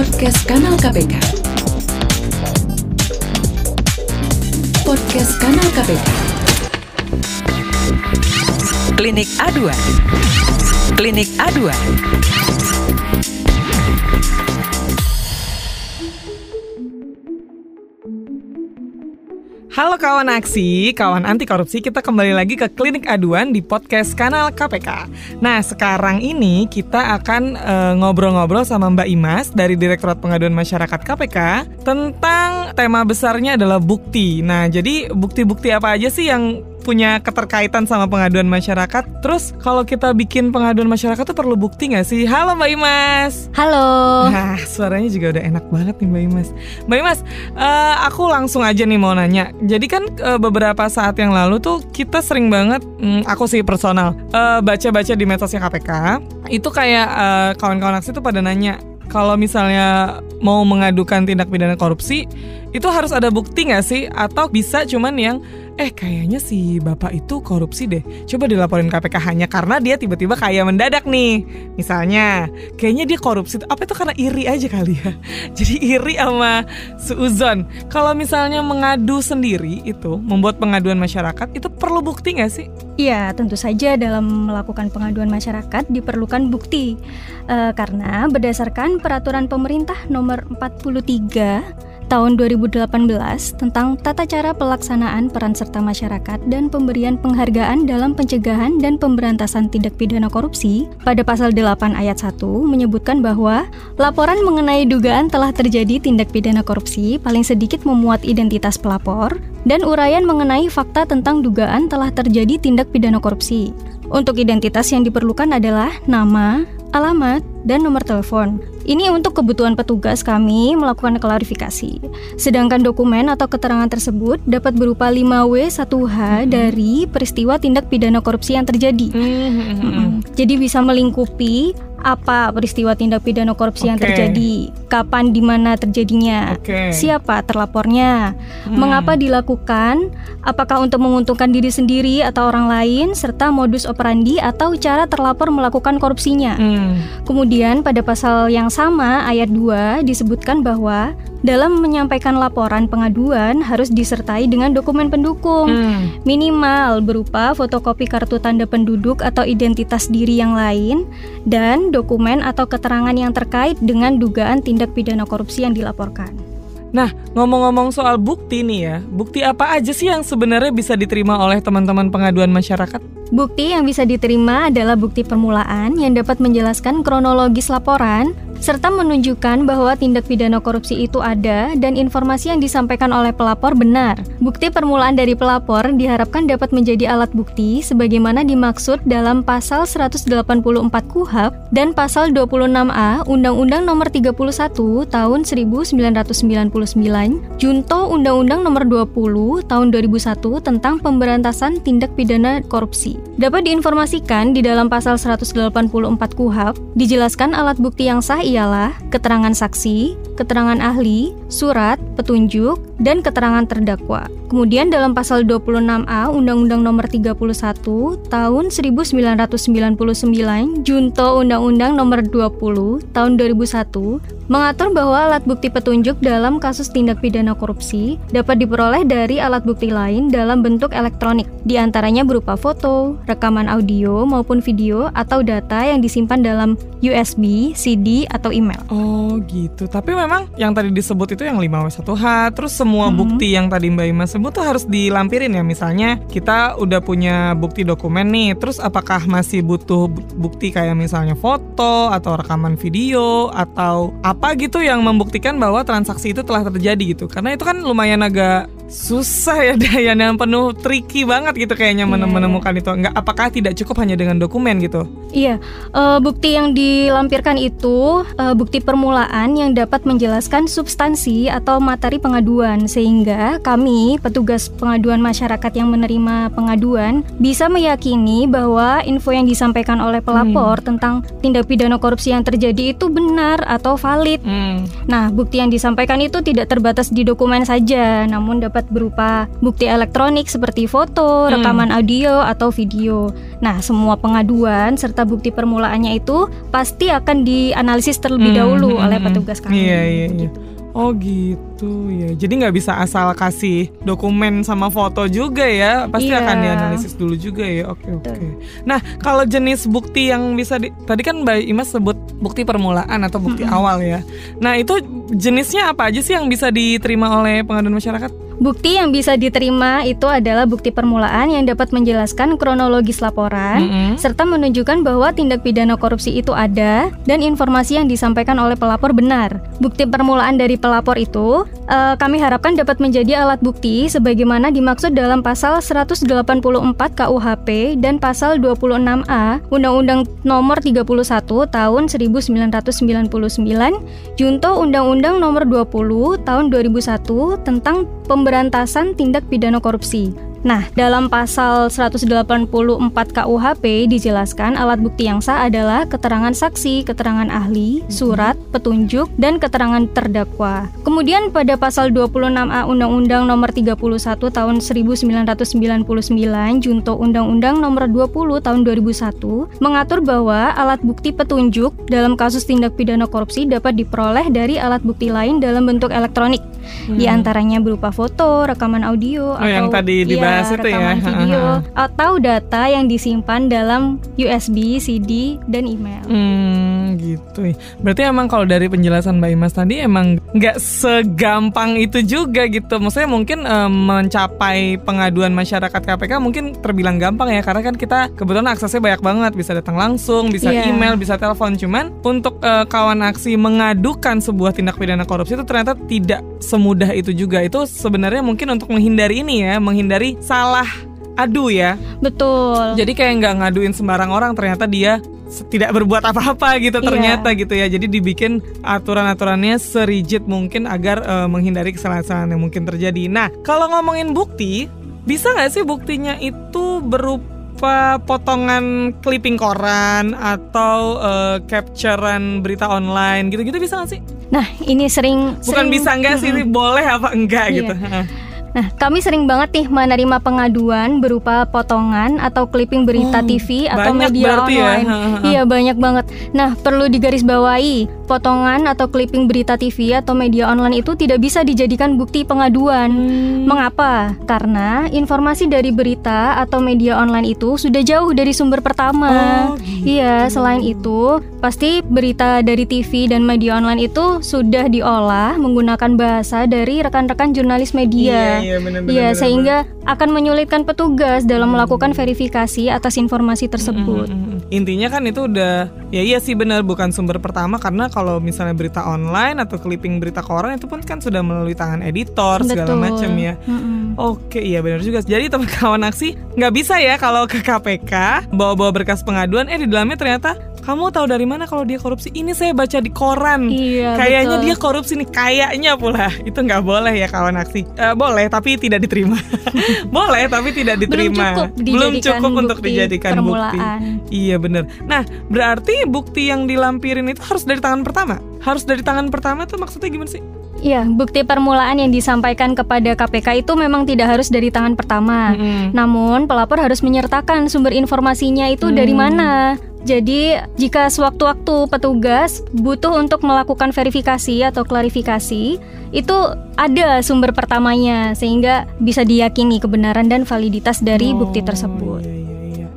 Podcast Kanal KPK. Podcast Kanal KPK. Klinik A2. Klinik A2. Halo kawan aksi, kawan anti korupsi, kita kembali lagi ke Klinik Aduan di podcast kanal KPK. Nah, sekarang ini kita akan eh, ngobrol-ngobrol sama Mbak Imas dari Direktorat Pengaduan Masyarakat KPK tentang tema besarnya adalah bukti. Nah, jadi bukti-bukti apa aja sih yang punya keterkaitan sama pengaduan masyarakat? Terus kalau kita bikin pengaduan masyarakat tuh perlu bukti nggak sih? Halo Mbak Imas. Halo. Nah, suaranya juga udah enak banget nih Mbak Imas. Mbak Imas, eh, aku langsung aja nih mau nanya. Jadi kan eh, beberapa saat yang lalu tuh kita sering banget, hmm, aku sih personal, eh, baca-baca di medsosnya KPK. Itu kayak eh, kawan-kawan aksi tuh pada nanya, kalau misalnya mau mengadukan tindak pidana korupsi, itu harus ada bukti nggak sih? Atau bisa cuman yang eh kayaknya si bapak itu korupsi deh. Coba dilaporin KPK hanya karena dia tiba-tiba kaya mendadak nih. Misalnya, kayaknya dia korupsi. Apa itu karena iri aja kali ya? Jadi iri sama seuzon. Kalau misalnya mengadu sendiri itu, membuat pengaduan masyarakat, itu perlu bukti nggak sih? Iya, tentu saja dalam melakukan pengaduan masyarakat diperlukan bukti. Eh, karena berdasarkan peraturan pemerintah nomor 43 tahun 2018 tentang tata cara pelaksanaan peran serta masyarakat dan pemberian penghargaan dalam pencegahan dan pemberantasan tindak pidana korupsi pada pasal 8 ayat 1 menyebutkan bahwa laporan mengenai dugaan telah terjadi tindak pidana korupsi paling sedikit memuat identitas pelapor dan uraian mengenai fakta tentang dugaan telah terjadi tindak pidana korupsi. Untuk identitas yang diperlukan adalah nama, alamat, dan nomor telepon. Ini untuk kebutuhan petugas kami melakukan klarifikasi. Sedangkan dokumen atau keterangan tersebut dapat berupa 5W1H dari peristiwa tindak pidana korupsi yang terjadi. Mm-mm. Jadi bisa melingkupi apa peristiwa tindak pidana korupsi yang Oke. terjadi, kapan di mana terjadinya, Oke. siapa terlapornya, mengapa dilakukan, apakah untuk menguntungkan diri sendiri atau orang lain, serta modus operandi atau cara terlapor melakukan korupsinya. Hmm. Kemudian pada pasal yang sama ayat 2 disebutkan bahwa dalam menyampaikan laporan pengaduan harus disertai dengan dokumen pendukung Hmm. minimal berupa fotokopi kartu tanda penduduk atau identitas diri yang lain dan dokumen atau keterangan yang terkait dengan dugaan tindak pidana korupsi yang dilaporkan. Nah, ngomong-ngomong soal bukti nih ya, bukti apa aja sih yang sebenarnya bisa diterima oleh teman-teman pengaduan masyarakat? Bukti yang bisa diterima adalah bukti permulaan yang dapat menjelaskan kronologis laporan serta menunjukkan bahwa tindak pidana korupsi itu ada dan informasi yang disampaikan oleh pelapor benar. Bukti permulaan dari pelapor diharapkan dapat menjadi alat bukti sebagaimana dimaksud dalam pasal 184 KUHP dan pasal 26A Undang-Undang Nomor 31 Tahun 1999 Junto Undang-Undang Nomor 20 Tahun 2001 tentang pemberantasan tindak pidana korupsi. Dapat diinformasikan di dalam pasal 184 KUHP dijelaskan alat bukti yang sah ialah keterangan saksi, keterangan ahli, surat, petunjuk, dan keterangan terdakwa. Kemudian dalam pasal 26A Undang-Undang Nomor 31 Tahun 1999 Junto Undang-Undang Nomor 20 Tahun 2001 mengatur bahwa alat bukti petunjuk dalam kasus tindak pidana korupsi dapat diperoleh dari alat bukti lain dalam bentuk elektronik, di antaranya berupa foto, rekaman audio maupun video atau data yang disimpan dalam USB, CD, atau email. Oh gitu, tapi memang yang tadi disebut itu yang 5W1H, terus Mhm. bukti yang tadi Mbak Ima sebut tuh harus dilampirin ya. Misalnya kita udah punya bukti dokumen nih, terus apakah masih butuh bu- bukti kayak misalnya foto atau rekaman video atau apa gitu yang membuktikan bahwa transaksi itu telah terjadi gitu. Karena itu kan lumayan agak susah ya Dayan yang penuh tricky banget gitu kayaknya iya. menemukan itu. Enggak apakah tidak cukup hanya dengan dokumen gitu? Iya, eh, bukti yang dilampirkan itu eh, bukti permulaan yang dapat menjelaskan substansi atau materi pengaduan sehingga kami petugas pengaduan masyarakat yang menerima pengaduan bisa meyakini bahwa info yang disampaikan oleh pelapor tentang tindak pidana korupsi yang terjadi itu benar atau valid. Hmm. Nah, bukti yang disampaikan itu tidak terbatas di dokumen saja, namun dapat dapat berupa bukti elektronik seperti foto, Hmm. rekaman audio atau video. Nah, semua pengaduan serta bukti permulaannya itu pasti akan dianalisis terlebih Hmm, dahulu hmm, oleh hmm. petugas kami. Iya iya iya. Oh gitu ya. Jadi nggak bisa asal kasih dokumen sama foto juga ya. Pasti Iya. akan dianalisis dulu juga ya. Oke oke. Betul. Nah kalau jenis bukti yang bisa di, tadi kan Mbak Imas sebut bukti permulaan atau bukti awal ya. Nah itu jenisnya apa aja sih yang bisa diterima oleh pengaduan masyarakat? Bukti yang bisa diterima itu adalah bukti permulaan yang dapat menjelaskan kronologis laporan Mm-mm. serta menunjukkan bahwa tindak pidana korupsi itu ada dan informasi yang disampaikan oleh pelapor benar. Bukti permulaan dari pelapor itu eh, kami harapkan dapat menjadi alat bukti sebagaimana dimaksud dalam pasal 184 KUHP dan pasal 26A Undang-Undang Nomor 31 Tahun 1999 Junto Undang-Undang Nomor 20 Tahun 2001 tentang pemberantasan tindak pidana korupsi. Nah, dalam pasal 184 KUHP dijelaskan alat bukti yang sah adalah keterangan saksi, keterangan ahli, surat, petunjuk, dan keterangan terdakwa. Kemudian pada pasal 26A Undang-Undang Nomor 31 Tahun 1999 Junto Undang-Undang Nomor 20 Tahun 2001 mengatur bahwa alat bukti petunjuk dalam kasus tindak pidana korupsi dapat diperoleh dari alat bukti lain dalam bentuk elektronik. Di antaranya berupa foto, rekaman audio, Hmm. Oh, yang tadi iya, dibahas itu ya. rekaman video Ha, atau data yang disimpan dalam USB, CD, dan email. Hmm, gitu. ya. Berarti emang kalau dari penjelasan Mbak Imas tadi emang nggak segampang itu juga gitu. Maksudnya mungkin eh, mencapai pengaduan masyarakat KPK mungkin terbilang gampang ya karena kan kita kebetulan aksesnya banyak banget, bisa datang langsung, bisa Iya. email, bisa telepon. Cuman untuk eh, kawan aksi mengadukan sebuah tindak pidana korupsi itu ternyata tidak semudah itu juga. Itu sebenarnya mungkin untuk menghindari ini ya, menghindari salah adu ya. Betul. Jadi kayak nggak ngaduin sembarang orang ternyata dia tidak berbuat apa-apa gitu Iya. ternyata gitu ya. Jadi dibikin aturan-aturannya serigid mungkin agar eh, menghindari kesalahan-kesalahan yang mungkin terjadi. Nah, kalau ngomongin bukti, bisa nggak sih buktinya itu berupa potongan clipping koran atau eh, capturean berita online gitu-gitu bisa nggak sih? Nah, ini sering Bukan sering- bisa enggak sih, Mm-mm. boleh apa enggak Iya. gitu. Nah, kami sering banget nih menerima pengaduan berupa potongan atau clipping berita Oh, TV atau media ya? online. Ha. Iya, banyak banget. Nah, perlu digarisbawahi, potongan atau clipping berita TV atau media online itu tidak bisa dijadikan bukti pengaduan. Hmm. Mengapa? Karena informasi dari berita atau media online itu sudah jauh dari sumber pertama. Oh, gitu. Iya, selain itu, pasti berita dari TV dan media online itu sudah diolah menggunakan bahasa dari rekan-rekan jurnalis media. Iya, iya benar-benar. Iya, sehingga akan menyulitkan petugas dalam melakukan verifikasi atas informasi tersebut. Mm, mm, mm. Intinya kan itu udah ya iya sih benar bukan sumber pertama karena kalau misalnya berita online atau clipping berita koran itu pun kan sudah melalui tangan editor segala macam ya. Mm-mm. Oke iya benar juga. Jadi teman kawan aksi nggak bisa ya kalau ke KPK bawa-bawa berkas pengaduan eh di dalamnya ternyata kamu tahu dari mana kalau dia korupsi? Ini saya baca di koran. Iya, Kayaknya betul. dia korupsi nih, kayaknya pula. Itu nggak boleh ya kawan aksi. Eh, boleh tapi tidak diterima. boleh tapi tidak Belum diterima. cukup Belum dijadikan cukup untuk bukti dijadikan bukti. permulaan. Iya bener. Nah berarti bukti yang dilampirin itu harus dari tangan pertama. Harus dari tangan pertama tuh maksudnya gimana sih? Iya, bukti permulaan yang disampaikan kepada KPK itu memang tidak harus dari tangan pertama. Mm-mm. Namun, pelapor harus menyertakan sumber informasinya itu dari Hmm. mana. Jadi, jika sewaktu-waktu petugas butuh untuk melakukan verifikasi atau klarifikasi, itu ada sumber pertamanya sehingga bisa diyakini kebenaran dan validitas dari bukti Oh, tersebut.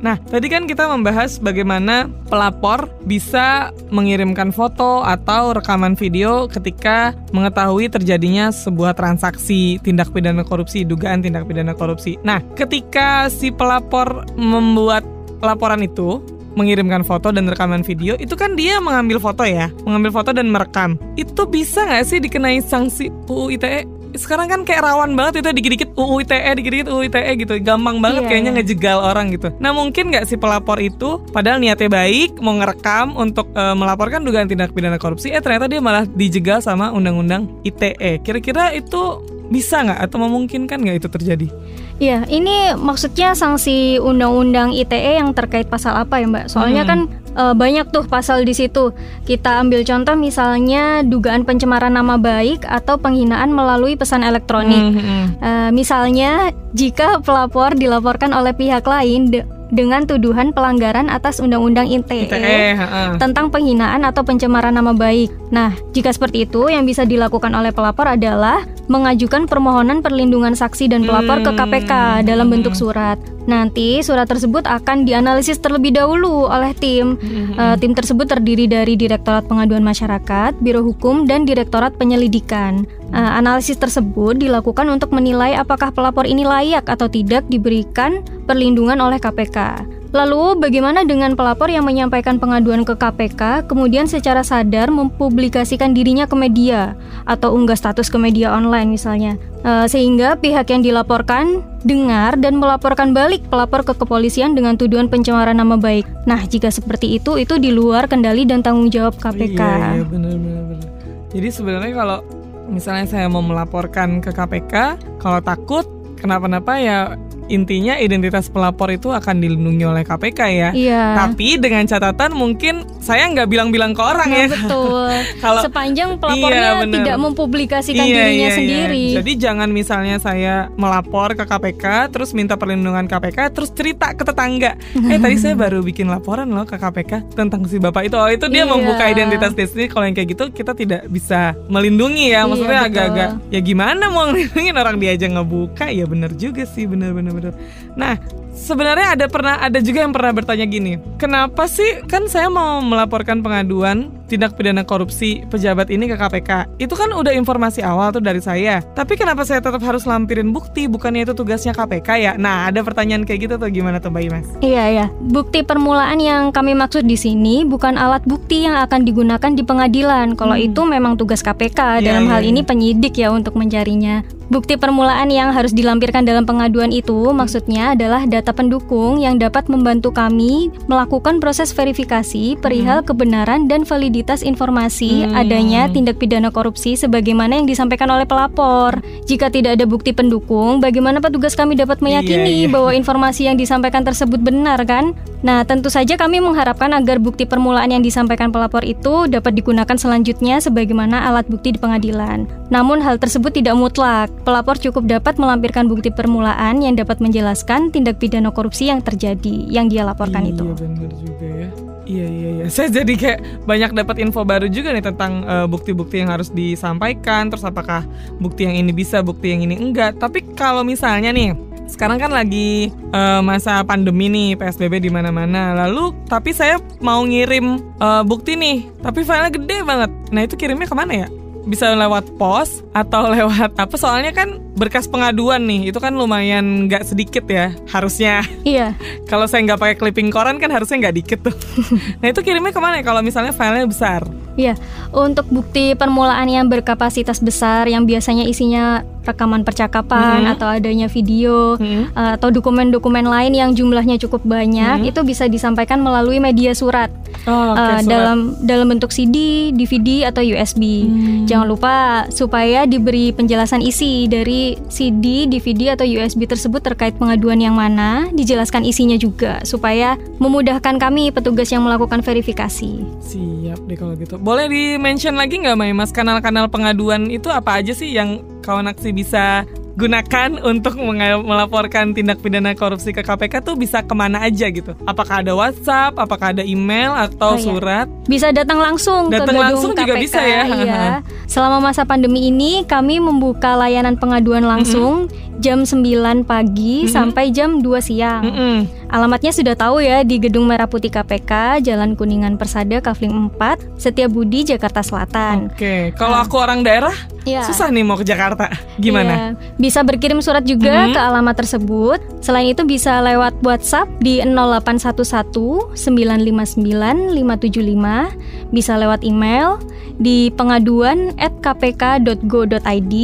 Nah, tadi kan kita membahas bagaimana pelapor bisa mengirimkan foto atau rekaman video ketika mengetahui terjadinya sebuah transaksi tindak pidana korupsi, dugaan tindak pidana korupsi. Nah, ketika si pelapor membuat laporan itu, mengirimkan foto dan rekaman video, itu kan dia mengambil foto ya, mengambil foto dan merekam. Itu bisa nggak sih dikenai sanksi UU ITE? Sekarang kan kayak rawan banget itu dikit-dikit UU ITE, dikit-dikit UU ITE gitu, gampang banget Iya, kayaknya iya. ngejegal orang gitu. Nah mungkin nggak si pelapor itu, padahal niatnya baik, mau ngerekam untuk eh, melaporkan dugaan tindak pidana korupsi, eh ternyata dia malah dijegal sama undang-undang ITE. Kira-kira itu bisa nggak atau memungkinkan nggak itu terjadi? Iya, ini maksudnya sanksi undang-undang ITE yang terkait pasal apa ya, Mbak? Soalnya Hmm. kan eh, banyak tuh pasal di situ. Kita ambil contoh misalnya dugaan pencemaran nama baik atau penghinaan melalui pesan elektronik. Hmm. Eh, misalnya jika pelapor dilaporkan oleh pihak lain de- dengan tuduhan pelanggaran atas undang-undang ITE, ITE, heeh. tentang penghinaan atau pencemaran nama baik. Nah, jika seperti itu, yang bisa dilakukan oleh pelapor adalah mengajukan permohonan perlindungan saksi dan pelapor ke Hmm. KPK dalam bentuk surat. Nanti surat tersebut akan dianalisis terlebih dahulu oleh tim. Eh, tim tersebut terdiri dari Direktorat Pengaduan Masyarakat, Biro Hukum, dan Direktorat Penyelidikan. Eh, analisis tersebut dilakukan untuk menilai apakah pelapor ini layak atau tidak diberikan perlindungan oleh KPK. Lalu, bagaimana dengan pelapor yang menyampaikan pengaduan ke KPK, kemudian secara sadar mempublikasikan dirinya ke media atau unggah status ke media online misalnya, Eh, sehingga pihak yang dilaporkan dengar dan melaporkan balik pelapor ke kepolisian dengan tuduhan pencemaran nama baik. Nah, jika seperti itu, itu di luar kendali dan tanggung jawab KPK. Iya, iya benar benar benar. Jadi sebenarnya kalau misalnya saya mau melaporkan ke KPK, kalau takut kenapa-napa ya intinya identitas pelapor itu akan dilindungi oleh KPK ya. Iya. Tapi dengan catatan mungkin saya nggak bilang-bilang ke orang Nah, ya. betul. Kalau Sepanjang Iya, pelapornya benar. tidak mempublikasikan Iya, dirinya iya, sendiri. Iya. Jadi jangan misalnya saya melapor ke KPK, terus minta perlindungan KPK, terus cerita ke tetangga, eh tadi saya baru bikin laporan loh ke KPK tentang si bapak itu. Oh itu dia Iya. membuka identitas diri. Kalau yang kayak gitu kita tidak bisa melindungi ya. Iya, Maksudnya agak-agak ya gimana mau ngelindungin orang dia aja ngebuka? Ya bener juga sih, bener-bener bener. Nah sebenarnya ada pernah ada juga yang pernah bertanya gini, kenapa sih kan saya mau melaporkan pengaduan tindak pidana korupsi pejabat ini ke KPK? Itu kan udah informasi awal tuh dari saya. Tapi kenapa saya tetap harus lampirin bukti? Bukannya itu tugasnya KPK ya? Nah ada pertanyaan kayak gitu tuh gimana tuh Mbak Imas? Iya ya, bukti permulaan yang kami maksud di sini bukan alat bukti yang akan digunakan di pengadilan. Kalau itu memang tugas KPK Iya, dalam iya, hal iya. ini penyidik ya untuk mencarinya. Bukti permulaan yang harus dilampirkan dalam pengaduan itu maksudnya adalah data pendukung yang dapat membantu kami melakukan proses verifikasi perihal kebenaran dan validitas informasi Hmm. adanya tindak pidana korupsi sebagaimana yang disampaikan oleh pelapor. Jika tidak ada bukti pendukung, bagaimana petugas kami dapat Iya, meyakini iya. bahwa informasi yang disampaikan tersebut benar kan? Nah, tentu saja kami mengharapkan agar bukti permulaan yang disampaikan pelapor itu dapat digunakan selanjutnya sebagaimana alat bukti di pengadilan. Namun hal tersebut tidak mutlak. Pelapor cukup dapat melampirkan bukti permulaan yang dapat menjelaskan tindak pidana korupsi yang terjadi yang dia laporkan iya, itu. bener juga ya. Iya iya iya. Saya jadi kayak banyak dapat info baru juga nih tentang eh, bukti-bukti yang harus disampaikan. Terus apakah bukti yang ini bisa, bukti yang ini enggak. Tapi kalau misalnya nih, sekarang kan lagi eh, masa pandemi nih, PSBB di mana-mana. Lalu tapi saya mau ngirim eh, bukti nih, tapi filenya gede banget. Nah, itu kirimnya ke mana ya? Bisa lewat pos atau lewat apa? Soalnya kan berkas pengaduan nih, itu kan lumayan nggak sedikit ya harusnya. Iya. Kalau saya nggak pakai clipping koran kan harusnya nggak dikit tuh. nah itu kirimnya ke mana ya kalau misalnya filenya besar? Iya, untuk bukti permulaan yang berkapasitas besar yang biasanya isinya rekaman percakapan Mhm. atau adanya video Hmm. eh, atau dokumen-dokumen lain yang jumlahnya cukup banyak Mhm. itu bisa disampaikan melalui media surat Oh, oke, eh, surat. dalam dalam bentuk CD, DVD atau USB. Hmm. Jangan lupa supaya diberi penjelasan isi dari CD, DVD atau USB tersebut terkait pengaduan yang mana, dijelaskan isinya juga supaya memudahkan kami petugas yang melakukan verifikasi. Siap deh kalau gitu. Boleh di mention lagi nggak, Mai Mas? Kanal-kanal pengaduan itu apa aja sih yang kawan aksi bisa gunakan untuk melaporkan tindak pidana korupsi ke KPK tuh bisa ke mana aja gitu? Apakah ada WhatsApp, apakah ada email atau Oh, iya. surat? Bisa datang langsung Datang ke gedung langsung juga KPK. bisa ya? Iya. Selama masa pandemi ini kami membuka layanan pengaduan langsung jam 9 pagi Mhm. sampai jam 2 siang. Mm-mm. Alamatnya sudah tahu ya di Gedung Merah Putih KPK, Jalan Kuningan Persada, Kavling 4, Setiabudi, Jakarta Selatan. Oke, kalau aku orang daerah Iya. susah nih mau ke Jakarta. Gimana? Iya. Bisa berkirim surat juga Mhm. ke alamat tersebut. Selain itu bisa lewat WhatsApp di 0811 959 575. Bisa lewat email di pengaduan@kpk.go.id.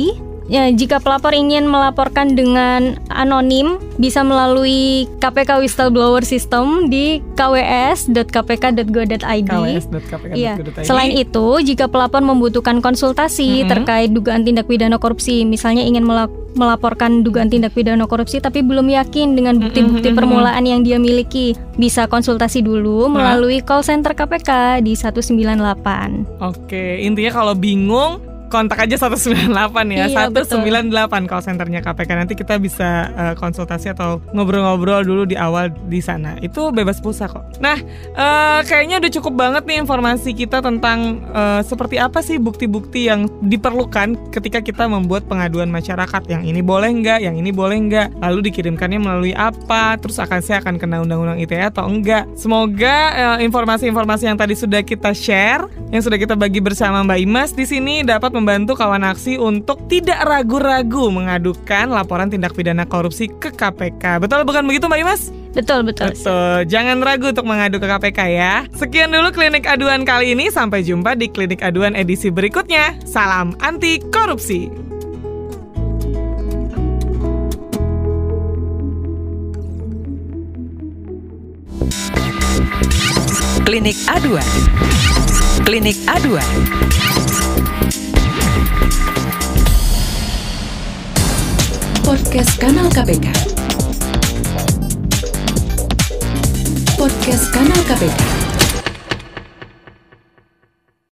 Ya, jika pelapor ingin melaporkan dengan anonim, bisa melalui KPK Whistleblower System di kws.kpk.go.id. KWS.kpk.go.id. Iya. Selain itu, jika pelapor membutuhkan konsultasi Mhm. terkait dugaan tindak pidana korupsi, misalnya ingin melaporkan dugaan tindak pidana korupsi tapi belum yakin dengan bukti-bukti Mhm, mhm, permulaan yang dia miliki, bisa konsultasi dulu melalui call center KPK di 198. Oke, intinya kalau bingung kontak aja 198 ya. Iya, betul. 198 call centernya KPK. Nanti kita bisa eh, konsultasi atau ngobrol-ngobrol dulu di awal di sana. Itu bebas pulsa kok. Nah, eh, kayaknya udah cukup banget nih informasi kita tentang eh, seperti apa sih bukti-bukti yang diperlukan ketika kita membuat pengaduan masyarakat. Yang ini boleh nggak, yang ini boleh nggak. Lalu dikirimkannya melalui apa? Terus akan saya akan kena undang-undang ITE atau enggak? Semoga eh, informasi-informasi yang tadi sudah kita share, yang sudah kita bagi bersama Mbak Imas di sini dapat membantu kawan aksi untuk tidak ragu-ragu mengadukan laporan tindak pidana korupsi ke KPK. Betul bukan begitu Mbak Imas? Betul, betul. Betul. Jangan ragu untuk mengadu ke KPK ya. Sekian dulu klinik aduan kali ini. Sampai jumpa di klinik aduan edisi berikutnya. Salam anti korupsi. Klinik aduan. Klinik aduan. Podcast Kanal KPK. Podcast Kanal KPK.